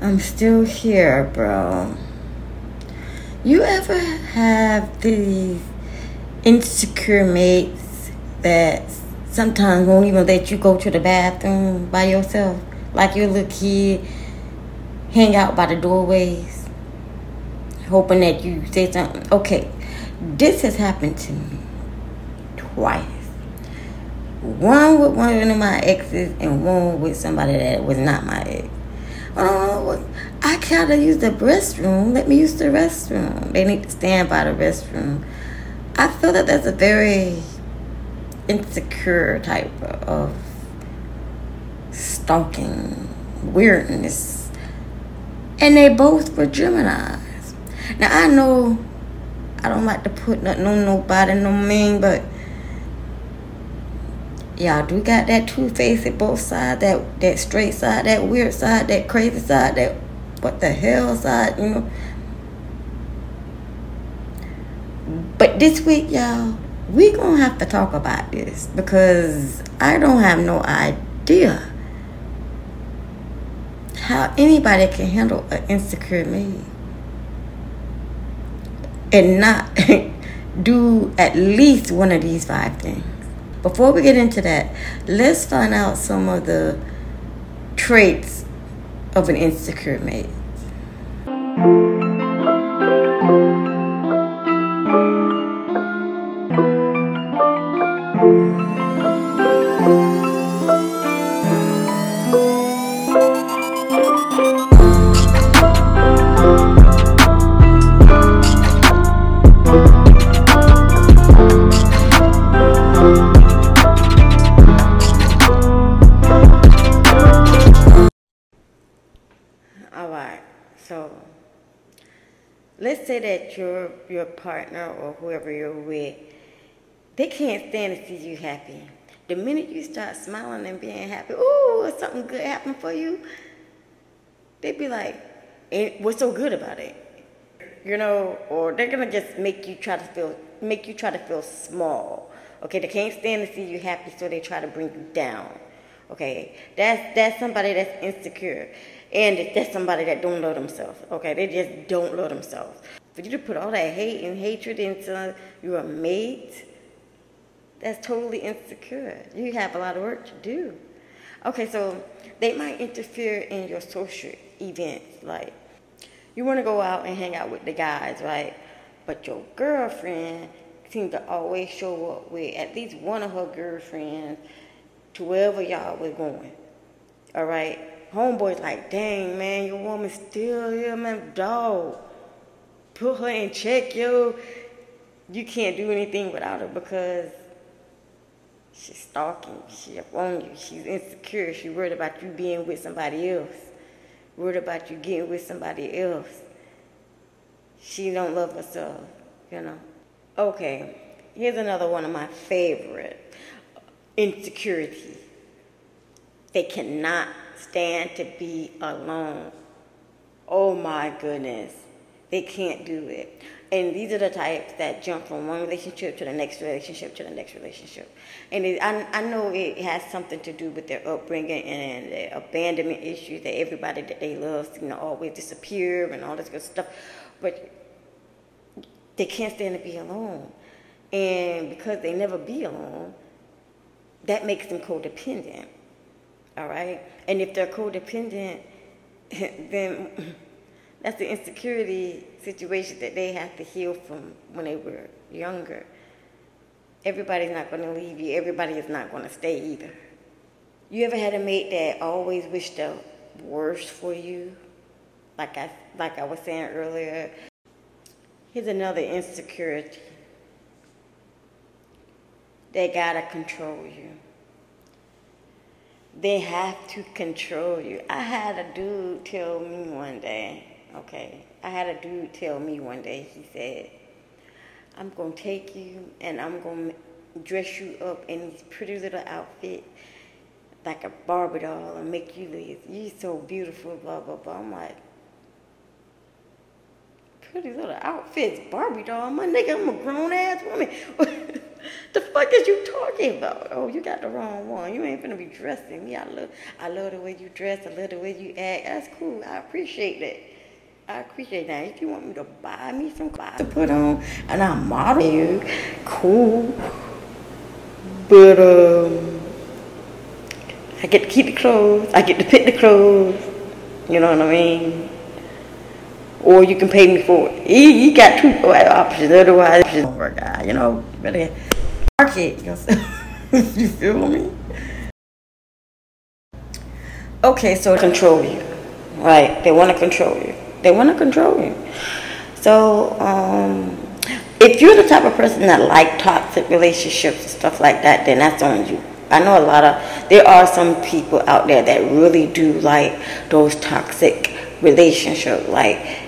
I'm still here, bro. You ever have these insecure mates that sometimes won't even let you go to the bathroom by yourself? Like you're a little kid, hang out by the doorways, hoping that you say something. Okay, this has happened to me twice. One with one of my exes and one with somebody that was not my ex. Don't. I gotta use the restroom. Let me use the restroom. They need to stand by the restroom. I feel that that's a very insecure type of stalking weirdness. And they both were Geminis. Now I know I don't like to put nothing on nobody, no mean, but y'all do got that two face at both sides, that that straight side, that weird side, that crazy side, that what the hell side, you know. But this week, y'all, we gonna have to talk about this because I don't have no idea how anybody can handle an insecure me and not do at least one of these five things. Before we get into that, let's find out some of the traits of an insecure mate. Your partner or whoever you're with, they can't stand to see you happy. The minute you start smiling and being happy, ooh, something good happened for you, they'd be like, eh, what's so good about it? You know, or they're gonna just make you try to feel make you try to feel small. Okay, they can't stand to see you happy, so they try to bring you down. Okay, that's that's somebody that's insecure, and that's somebody that don't love themselves. Okay, they just don't love themselves. For you to put all that hate and hatred into your mate, that's totally insecure. You have a lot of work to do. Okay, so they might interfere in your social events, like you want to go out and hang out with the guys, right? But your girlfriend seems to always show up with at least one of her girlfriends to wherever y'all was going. All right? Homeboy's like, dang, man, your woman's still here, man. Dog, put her in check, yo. You can't do anything without her because she's stalking. She up on you. She's insecure. She's worried about you being with somebody else. Worried about you getting with somebody else. She don't love herself, you know. Okay, here's another one of my favorite insecurity. They cannot stand to be alone. Oh my goodness. They can't do it. And these are the types that jump from one relationship to the next relationship to the next relationship. And it, I, I know it has something to do with their upbringing and their abandonment issues that everybody that they love seem to always disappear and all this good stuff. But they can't stand to be alone. And because they never be alone, that makes them codependent. All right? And if they're codependent, then that's the insecurity situation that they have to heal from when they were younger. Everybody's not going to leave you. Everybody is not going to stay either. You ever had a mate that always wished the worst for you? Like I, like I was saying earlier, here's another insecurity. They gotta control you. They have to control you. I had a dude tell me one day, okay, I had a dude tell me one day, he said, I'm gonna take you and I'm gonna dress you up in these pretty little outfit like a Barbie doll and make you live. You so beautiful, blah blah blah. I'm like, pretty little outfits, Barbie doll. My nigga, I'm a grown ass woman. the fuck is you talking about? Oh, you got the wrong one. You ain't gonna be dressing me. I love, I love the way you dress. I love the way you act. That's cool. I appreciate that. I appreciate that. If you want me to buy me some clothes to put on and I model you, cool. But um, I get to keep the clothes. I get to pick the clothes. You know what I mean? Or you can pay me for it. You, got two options. Otherwise, over guy. You know, you better market yourself. you feel me? Okay, so control you, right? They want to control you. They want to control you. So, um, if you're the type of person that like toxic relationships and stuff like that, then that's on you. I know a lot of there are some people out there that really do like those toxic relationships. Like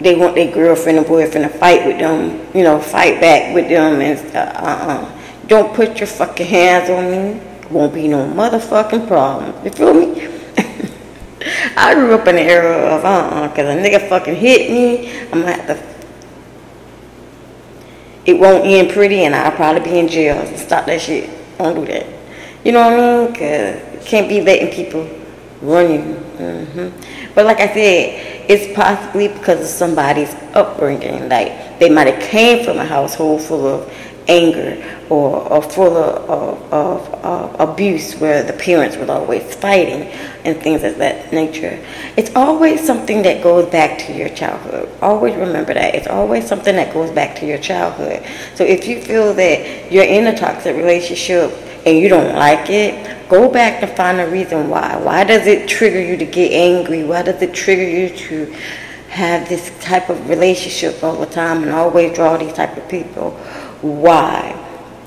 they want their girlfriend or boyfriend to fight with them, you know, fight back with them and stuff. Uh-uh. Don't put your fucking hands on me. Won't be no motherfucking problem. You feel me? I grew up in the era of uh-uh, cause a nigga fucking hit me, I'm gonna have to. It won't end pretty, and I'll probably be in jail. Stop that shit. Don't do that. You know what I mean? Cause you can't be letting people run you. Mm-hmm. But like I said, it's possibly because of somebody's upbringing. Like they might have came from a household full of anger or, or full of, of, of, abuse where the parents were always fighting and things of that nature. It's always something that goes back to your childhood. Always remember that. It's always something that goes back to your childhood. So if you feel that you're in a toxic relationship and you don't like it, go back and find a reason why. Why does it trigger you to get angry? Why does it trigger you to have this type of relationship all the time and always draw these type of people? Why.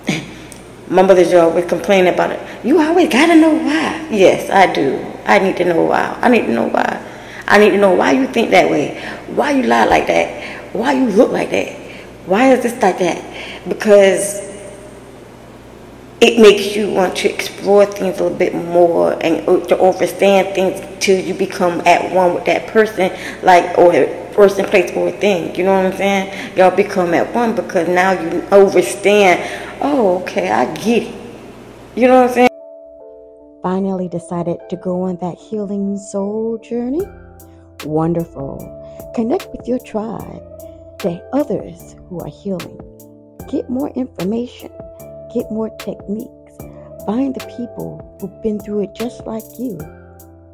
My mother's always complaining about it. You always gotta know why. Yes, I do. I need to know why. I need to know why. I need to know why you think that way. Why you lie like that. Why you look like that. Why is this like that? Because it makes you want to explore things a little bit more and to understand things till you become at one with that person, like or person, place, or thing. You know what I'm saying? Y'all become at one because now you understand. Oh, okay, I get it. You know what I'm saying? Finally decided to go on that healing soul journey. Wonderful. Connect with your tribe, the others who are healing. Get more information get more techniques, find the people who've been through it just like you,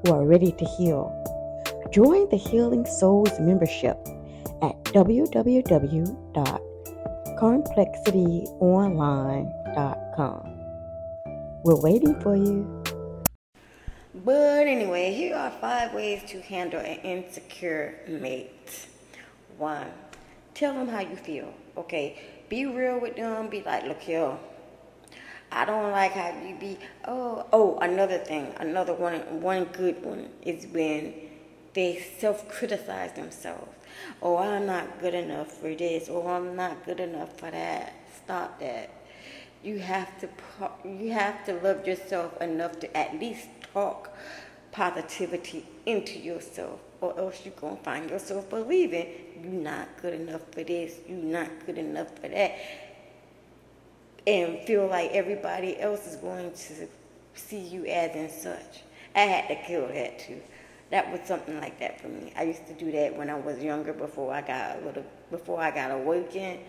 who are ready to heal. Join the Healing Souls membership at www.karmplexityonline.com. We're waiting for you. But anyway, here are five ways to handle an insecure mate. One, tell them how you feel. Okay, be real with them. Be like, look here, I don't like how you be. Oh, oh, another thing, another one, one good one is when they self-criticize themselves. Oh, I'm not good enough for this. Oh, I'm not good enough for that. Stop that. You have to, you have to love yourself enough to at least talk positivity into yourself, or else you're gonna find yourself believing you're not good enough for this. You're not good enough for that and feel like everybody else is going to see you as in such. I had to kill that too. That was something like that for me. I used to do that when I was younger before I got a little before I got awakened.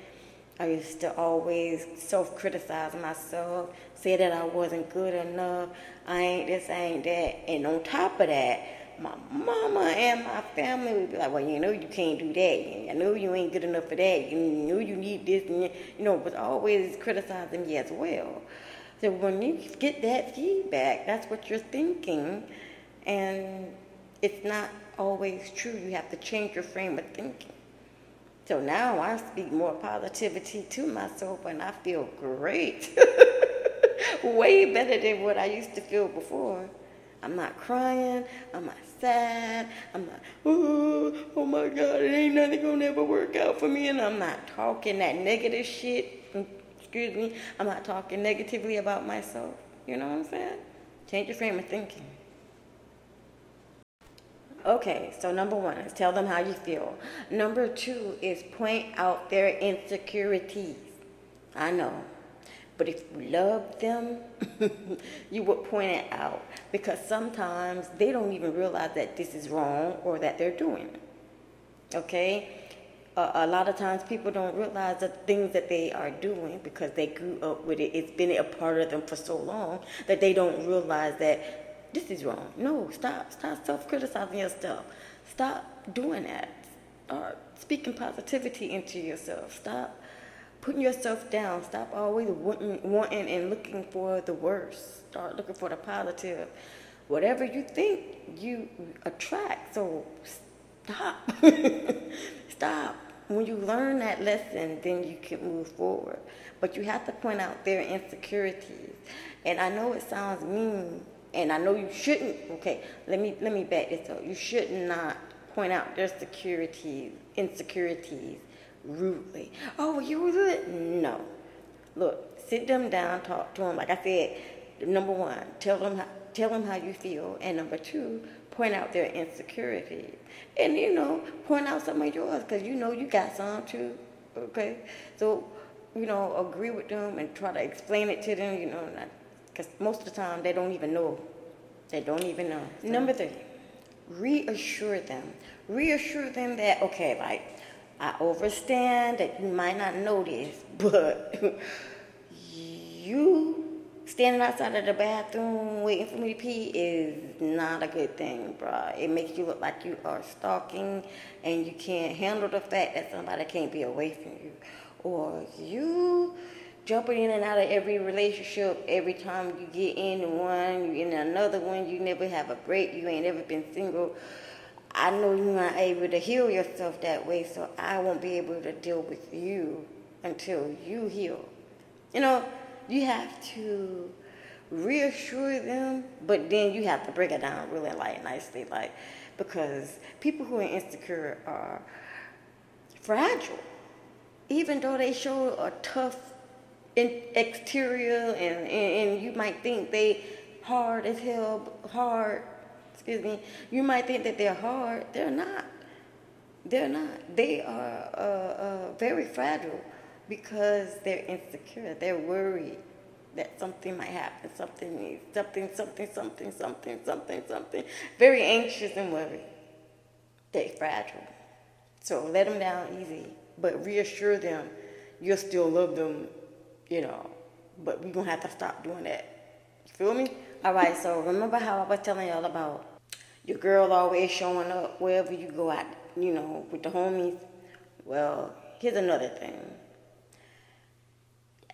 I used to always self criticize myself, say that I wasn't good enough, I ain't this, I ain't that. And on top of that, my mama and my family would be like, well, you know you can't do that. I know you ain't good enough for that. You know you need this and you know, but always criticizing me as well. So when you get that feedback, that's what you're thinking, and it's not always true. You have to change your frame of thinking. So now I speak more positivity to myself, and I feel great. Way better than what I used to feel before. I'm not crying. I'm not sad. I'm not, oh, oh my God, it ain't nothing gonna ever work out for me. And I'm not talking that negative shit. Excuse me. I'm not talking negatively about myself. You know what I'm saying? Change your frame of thinking. Okay, so number one is tell them how you feel. Number two is point out their insecurities. I know. But if you love them, you would point it out because sometimes they don't even realize that this is wrong or that they're doing it. Okay? Uh, a lot of times people don't realize the things that they are doing because they grew up with it. It's been a part of them for so long that they don't realize that this is wrong. No, stop. Stop self criticizing yourself. Stop doing that. Start speaking positivity into yourself. Stop putting yourself down. Stop always wanting, wanting and looking for the worst. Start looking for the positive. Whatever you think, you attract. So stop. stop. When you learn that lesson, then you can move forward. But you have to point out their insecurities. And I know it sounds mean, and I know you shouldn't. Okay, let me let me back this up. You should not point out their securities, insecurities rudely. Oh, you were good? No. Look, sit them down, talk to them. Like I said, number one, tell them how, tell them how you feel, and number two, point out their insecurities, and you know, point out some of yours because you know you got some too. Okay, so you know, agree with them and try to explain it to them. You know, because most of the time they don't even know. They don't even know. So. Number three, reassure them. Reassure them that okay, like I understand that you might not notice, but you standing outside of the bathroom waiting for me to pee is not a good thing, bro. It makes you look like you are stalking and you can't handle the fact that somebody can't be away from you. Or you jumping in and out of every relationship every time you get in one, you in another one, you never have a break, you ain't ever been single I know you're not able to heal yourself that way, so I won't be able to deal with you until you heal. You know, you have to reassure them, but then you have to break it down really like nicely, like because people who are insecure are fragile, even though they show a tough exterior and, and, and you might think they hard as hell, hard excuse me, you might think that they're hard. They're not. They're not. They are uh, uh, very fragile because they're insecure. They're worried that something might happen, something, something, something, something, something, something, something. Very anxious and worried. They're fragile. So let them down easy, but reassure them you'll still love them, you know. But we're gonna have to stop doing that. You feel me? All right. So remember how I was telling y'all about your girl always showing up wherever you go out, you know, with the homies. Well, here's another thing.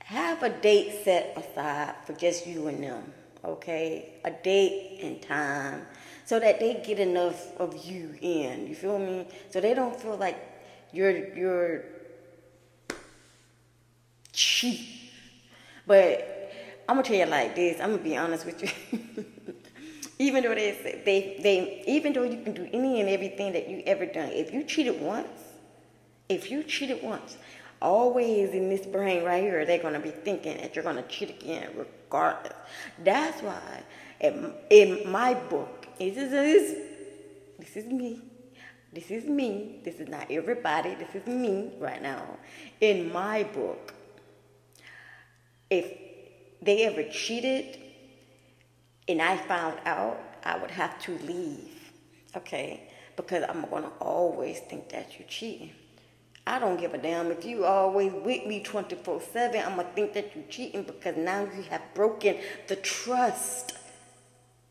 Have a date set aside for just you and them, okay? A date and time so that they get enough of you in. You feel me? So they don't feel like you're you're cheap. But I'm gonna tell you like this. I'm gonna be honest with you. even though they they they even though you can do any and everything that you ever done, if you cheated once, if you cheated once, always in this brain right here, they're gonna be thinking that you're gonna cheat again, regardless. That's why, in, in my book, this is this is me. This is me. This is not everybody. This is me right now. In my book, if they ever cheated and I found out, I would have to leave, okay? Because I'm gonna always think that you're cheating. I don't give a damn if you always with me 24 7. I'm gonna think that you're cheating because now you have broken the trust.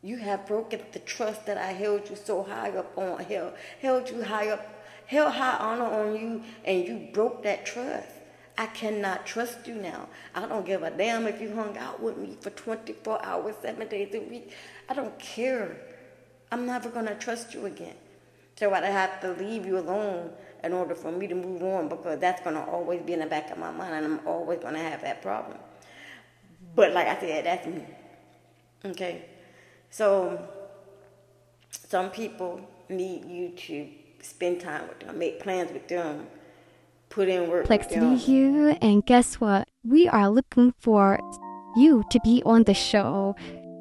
You have broken the trust that I held you so high up on, held, held you high up, held high honor on you, and you broke that trust. I cannot trust you now. I don't give a damn if you hung out with me for 24 hours, seven days a week. I don't care. I'm never going to trust you again. So I have to leave you alone in order for me to move on because that's going to always be in the back of my mind and I'm always going to have that problem. But like I said, that's me. Okay? So some people need you to spend time with them, make plans with them put in work. Plexity here, and guess what? We are looking for you to be on the show.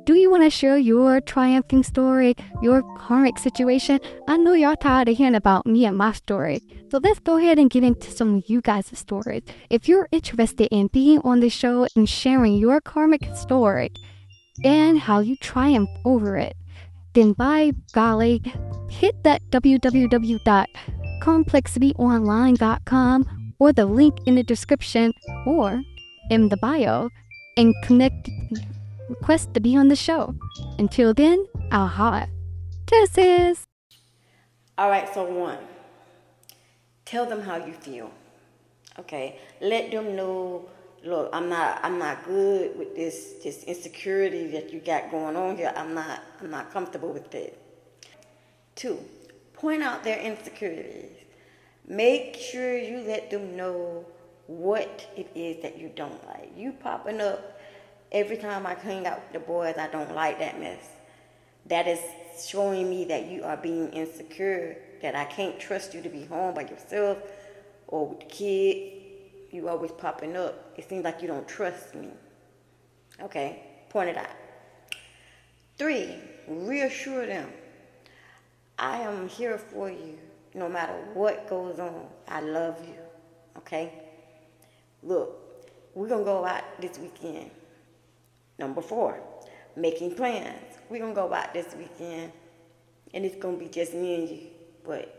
do you want to share your triumphing story, your karmic situation? I know y'all tired of hearing about me and my story. So let's go ahead and get into some of you guys' stories. If you're interested in being on the show and sharing your karmic story and how you triumph over it, then by golly, hit that www.karmplexityonline.com or the link in the description or in the bio and connect request to be on the show. Until then, I'll. Kisses! All right, so one, tell them how you feel. Okay, let them know. Look, I'm not. I'm not good with this. This insecurity that you got going on here. I'm not. I'm not comfortable with it. Two, point out their insecurities. Make sure you let them know what it is that you don't like. You popping up every time I hang out the boys, I don't like that mess. That is showing me that you are being insecure, that I can't trust you to be home by yourself or with the kids. You always popping up. It seems like you don't trust me. Okay, point it out. Three, reassure them. I am here for you no matter what goes on. I love you. Okay? Look, we're going to go out this weekend. Number four, making plans. We're going to go out this weekend, and it's going to be just me and you. But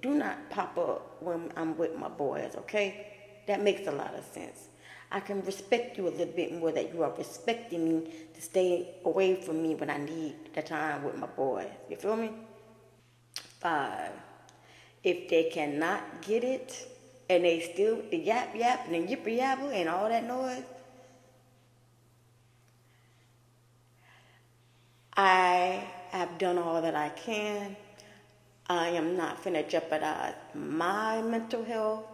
do not pop up when I'm with my boys, okay? That makes a lot of sense. I can respect you a little bit more that you are respecting me to stay away from me when I need the time with my boys. You feel me? Five. If they cannot get it and they still the yap yap and the yipper yapper and all that noise, I have done all that I can. I am not finna jeopardize my mental health,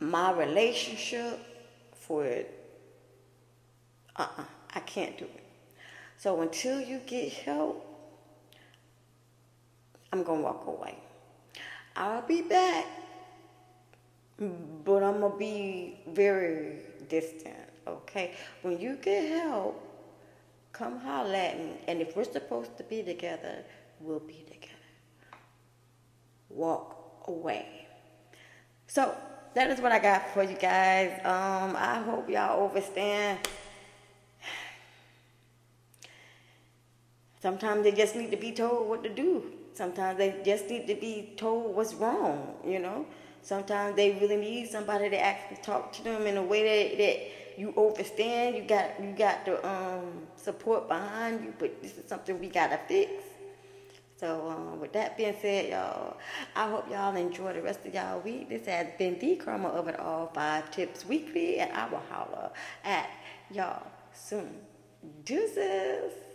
my relationship for it. Uh-uh, I can't do it. So until you get help, I'm gonna walk away. I'll be back, but I'm gonna be very distant, okay? When you get help, Come holler at me. And if we're supposed to be together, we'll be together. Walk away. So that is what I got for you guys. Um, I hope y'all understand. Sometimes they just need to be told what to do. Sometimes they just need to be told what's wrong, you know. Sometimes they really need somebody to actually talk to them in a way that, that you understand, you got you got the um, support behind you, but this is something we gotta fix. So um, with that being said, y'all, I hope y'all enjoy the rest of y'all week. This has been the Karma of It All Five Tips Weekly, and I will holler at y'all soon. Deuces.